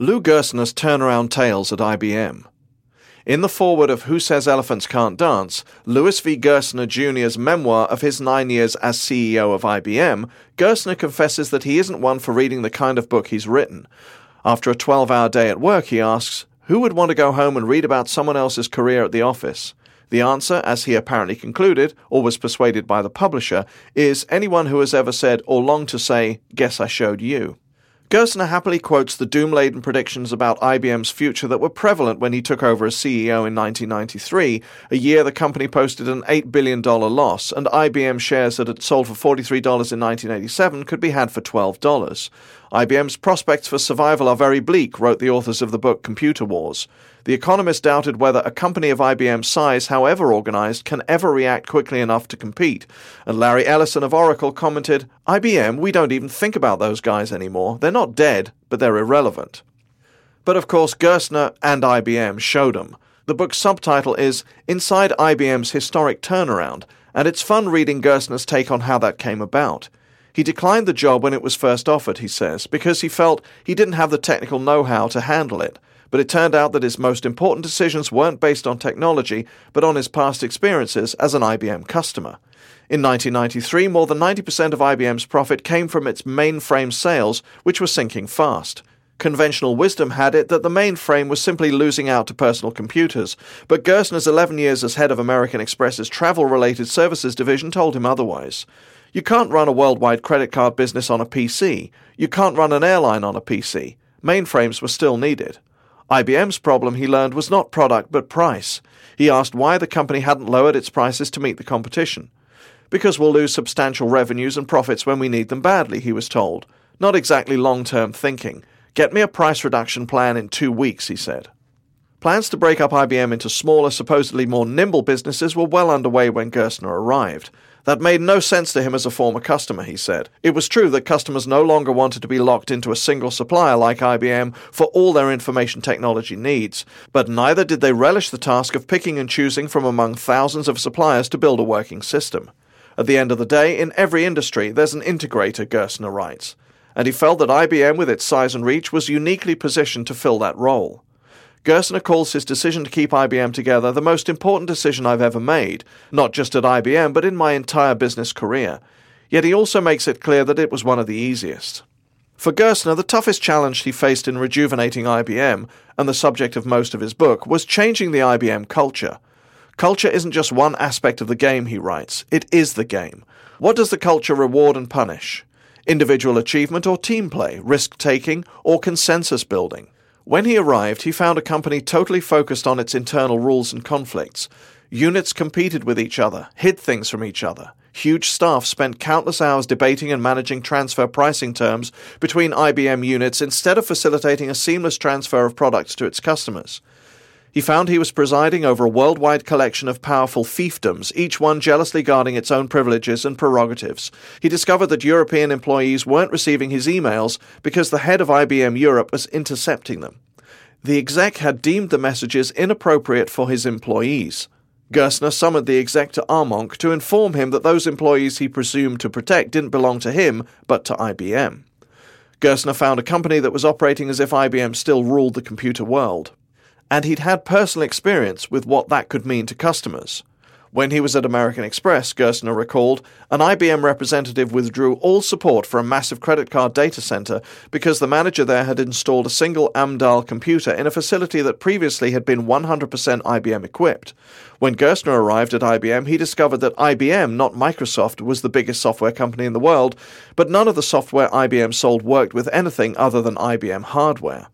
Lou Gerstner's turnaround tales at IBM. In the foreword of Who Says Elephants Can't Dance, Louis V. Gerstner Jr.'s memoir of his nine years as CEO of IBM, Gerstner confesses that he isn't one for reading the kind of book he's written. After a 12 hour day at work, he asks, Who would want to go home and read about someone else's career at the office? The answer, as he apparently concluded, or was persuaded by the publisher, is anyone who has ever said or longed to say, Guess I showed you. Gerstner happily quotes the doom laden predictions about IBM's future that were prevalent when he took over as CEO in 1993, a year the company posted an $8 billion loss, and IBM shares that had sold for $43 in 1987 could be had for $12. IBM's prospects for survival are very bleak, wrote the authors of the book Computer Wars. The Economist doubted whether a company of IBM's size, however organized, can ever react quickly enough to compete. And Larry Ellison of Oracle commented, IBM, we don't even think about those guys anymore. They're not dead, but they're irrelevant. But of course, Gerstner and IBM showed them. The book's subtitle is Inside IBM's Historic Turnaround, and it's fun reading Gerstner's take on how that came about. He declined the job when it was first offered, he says, because he felt he didn't have the technical know how to handle it. But it turned out that his most important decisions weren't based on technology, but on his past experiences as an IBM customer. In 1993, more than 90% of IBM's profit came from its mainframe sales, which were sinking fast. Conventional wisdom had it that the mainframe was simply losing out to personal computers, but Gerstner's 11 years as head of American Express's travel related services division told him otherwise. You can't run a worldwide credit card business on a PC. You can't run an airline on a PC. Mainframes were still needed. IBM's problem, he learned, was not product but price. He asked why the company hadn't lowered its prices to meet the competition. Because we'll lose substantial revenues and profits when we need them badly, he was told. Not exactly long term thinking. Get me a price reduction plan in two weeks, he said. Plans to break up IBM into smaller, supposedly more nimble businesses were well underway when Gerstner arrived. That made no sense to him as a former customer, he said. It was true that customers no longer wanted to be locked into a single supplier like IBM for all their information technology needs, but neither did they relish the task of picking and choosing from among thousands of suppliers to build a working system. At the end of the day, in every industry, there's an integrator, Gerstner writes, and he felt that IBM, with its size and reach, was uniquely positioned to fill that role. Gerstner calls his decision to keep IBM together the most important decision I've ever made, not just at IBM, but in my entire business career. Yet he also makes it clear that it was one of the easiest. For Gerstner, the toughest challenge he faced in rejuvenating IBM, and the subject of most of his book, was changing the IBM culture. Culture isn't just one aspect of the game, he writes, it is the game. What does the culture reward and punish? Individual achievement or team play, risk taking or consensus building? When he arrived, he found a company totally focused on its internal rules and conflicts. Units competed with each other, hid things from each other. Huge staff spent countless hours debating and managing transfer pricing terms between IBM units instead of facilitating a seamless transfer of products to its customers. He found he was presiding over a worldwide collection of powerful fiefdoms, each one jealously guarding its own privileges and prerogatives. He discovered that European employees weren't receiving his emails because the head of IBM Europe was intercepting them. The exec had deemed the messages inappropriate for his employees. Gerstner summoned the exec to Armonk to inform him that those employees he presumed to protect didn't belong to him, but to IBM. Gerstner found a company that was operating as if IBM still ruled the computer world and he'd had personal experience with what that could mean to customers. When he was at American Express, Gerstner recalled, an IBM representative withdrew all support for a massive credit card data center because the manager there had installed a single Amdahl computer in a facility that previously had been 100% IBM equipped. When Gerstner arrived at IBM, he discovered that IBM, not Microsoft, was the biggest software company in the world, but none of the software IBM sold worked with anything other than IBM hardware.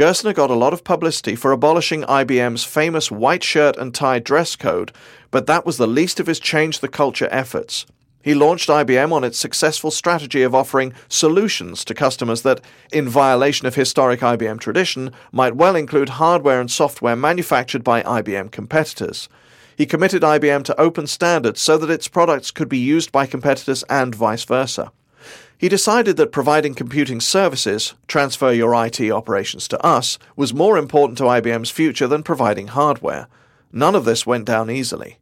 Gerstner got a lot of publicity for abolishing IBM's famous white shirt and tie dress code, but that was the least of his change the culture efforts. He launched IBM on its successful strategy of offering solutions to customers that, in violation of historic IBM tradition, might well include hardware and software manufactured by IBM competitors. He committed IBM to open standards so that its products could be used by competitors and vice versa. He decided that providing computing services, transfer your IT operations to us, was more important to IBM's future than providing hardware. None of this went down easily.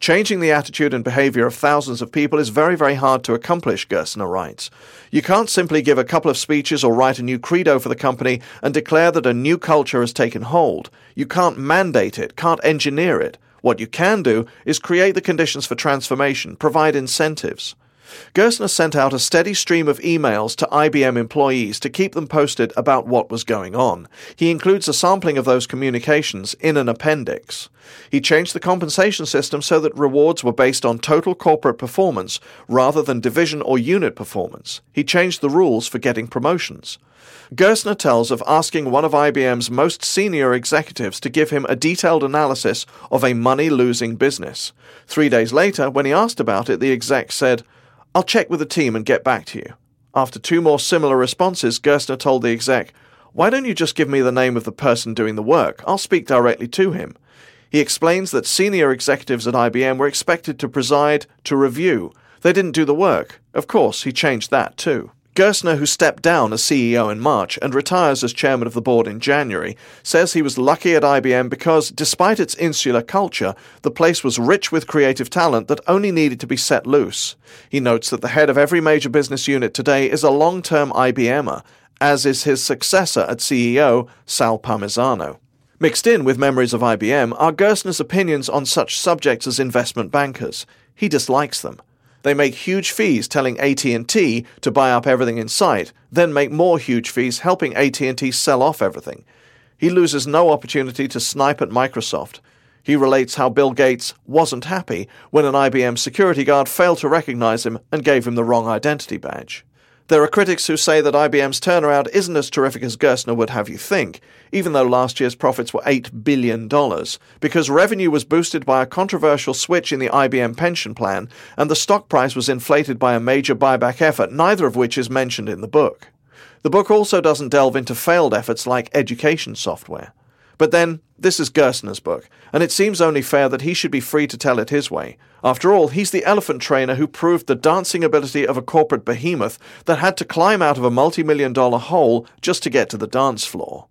Changing the attitude and behavior of thousands of people is very, very hard to accomplish, Gerstner writes. You can't simply give a couple of speeches or write a new credo for the company and declare that a new culture has taken hold. You can't mandate it, can't engineer it. What you can do is create the conditions for transformation, provide incentives. Gerstner sent out a steady stream of emails to IBM employees to keep them posted about what was going on. He includes a sampling of those communications in an appendix. He changed the compensation system so that rewards were based on total corporate performance rather than division or unit performance. He changed the rules for getting promotions. Gerstner tells of asking one of IBM's most senior executives to give him a detailed analysis of a money losing business. Three days later, when he asked about it, the exec said, I'll check with the team and get back to you. After two more similar responses, Gerstner told the exec, Why don't you just give me the name of the person doing the work? I'll speak directly to him. He explains that senior executives at IBM were expected to preside, to review. They didn't do the work. Of course, he changed that too. Gerstner, who stepped down as CEO in March and retires as chairman of the board in January, says he was lucky at IBM because, despite its insular culture, the place was rich with creative talent that only needed to be set loose. He notes that the head of every major business unit today is a long term IBMer, as is his successor at CEO, Sam Palmisano. Mixed in with memories of IBM are Gerstner's opinions on such subjects as investment bankers. He dislikes them. They make huge fees telling AT&T to buy up everything in sight, then make more huge fees helping AT&T sell off everything. He loses no opportunity to snipe at Microsoft. He relates how Bill Gates wasn't happy when an IBM security guard failed to recognize him and gave him the wrong identity badge. There are critics who say that IBM's turnaround isn't as terrific as Gerstner would have you think, even though last year's profits were $8 billion, because revenue was boosted by a controversial switch in the IBM pension plan, and the stock price was inflated by a major buyback effort, neither of which is mentioned in the book. The book also doesn't delve into failed efforts like education software. But then, this is Gerstner's book, and it seems only fair that he should be free to tell it his way. After all, he's the elephant trainer who proved the dancing ability of a corporate behemoth that had to climb out of a multi million dollar hole just to get to the dance floor.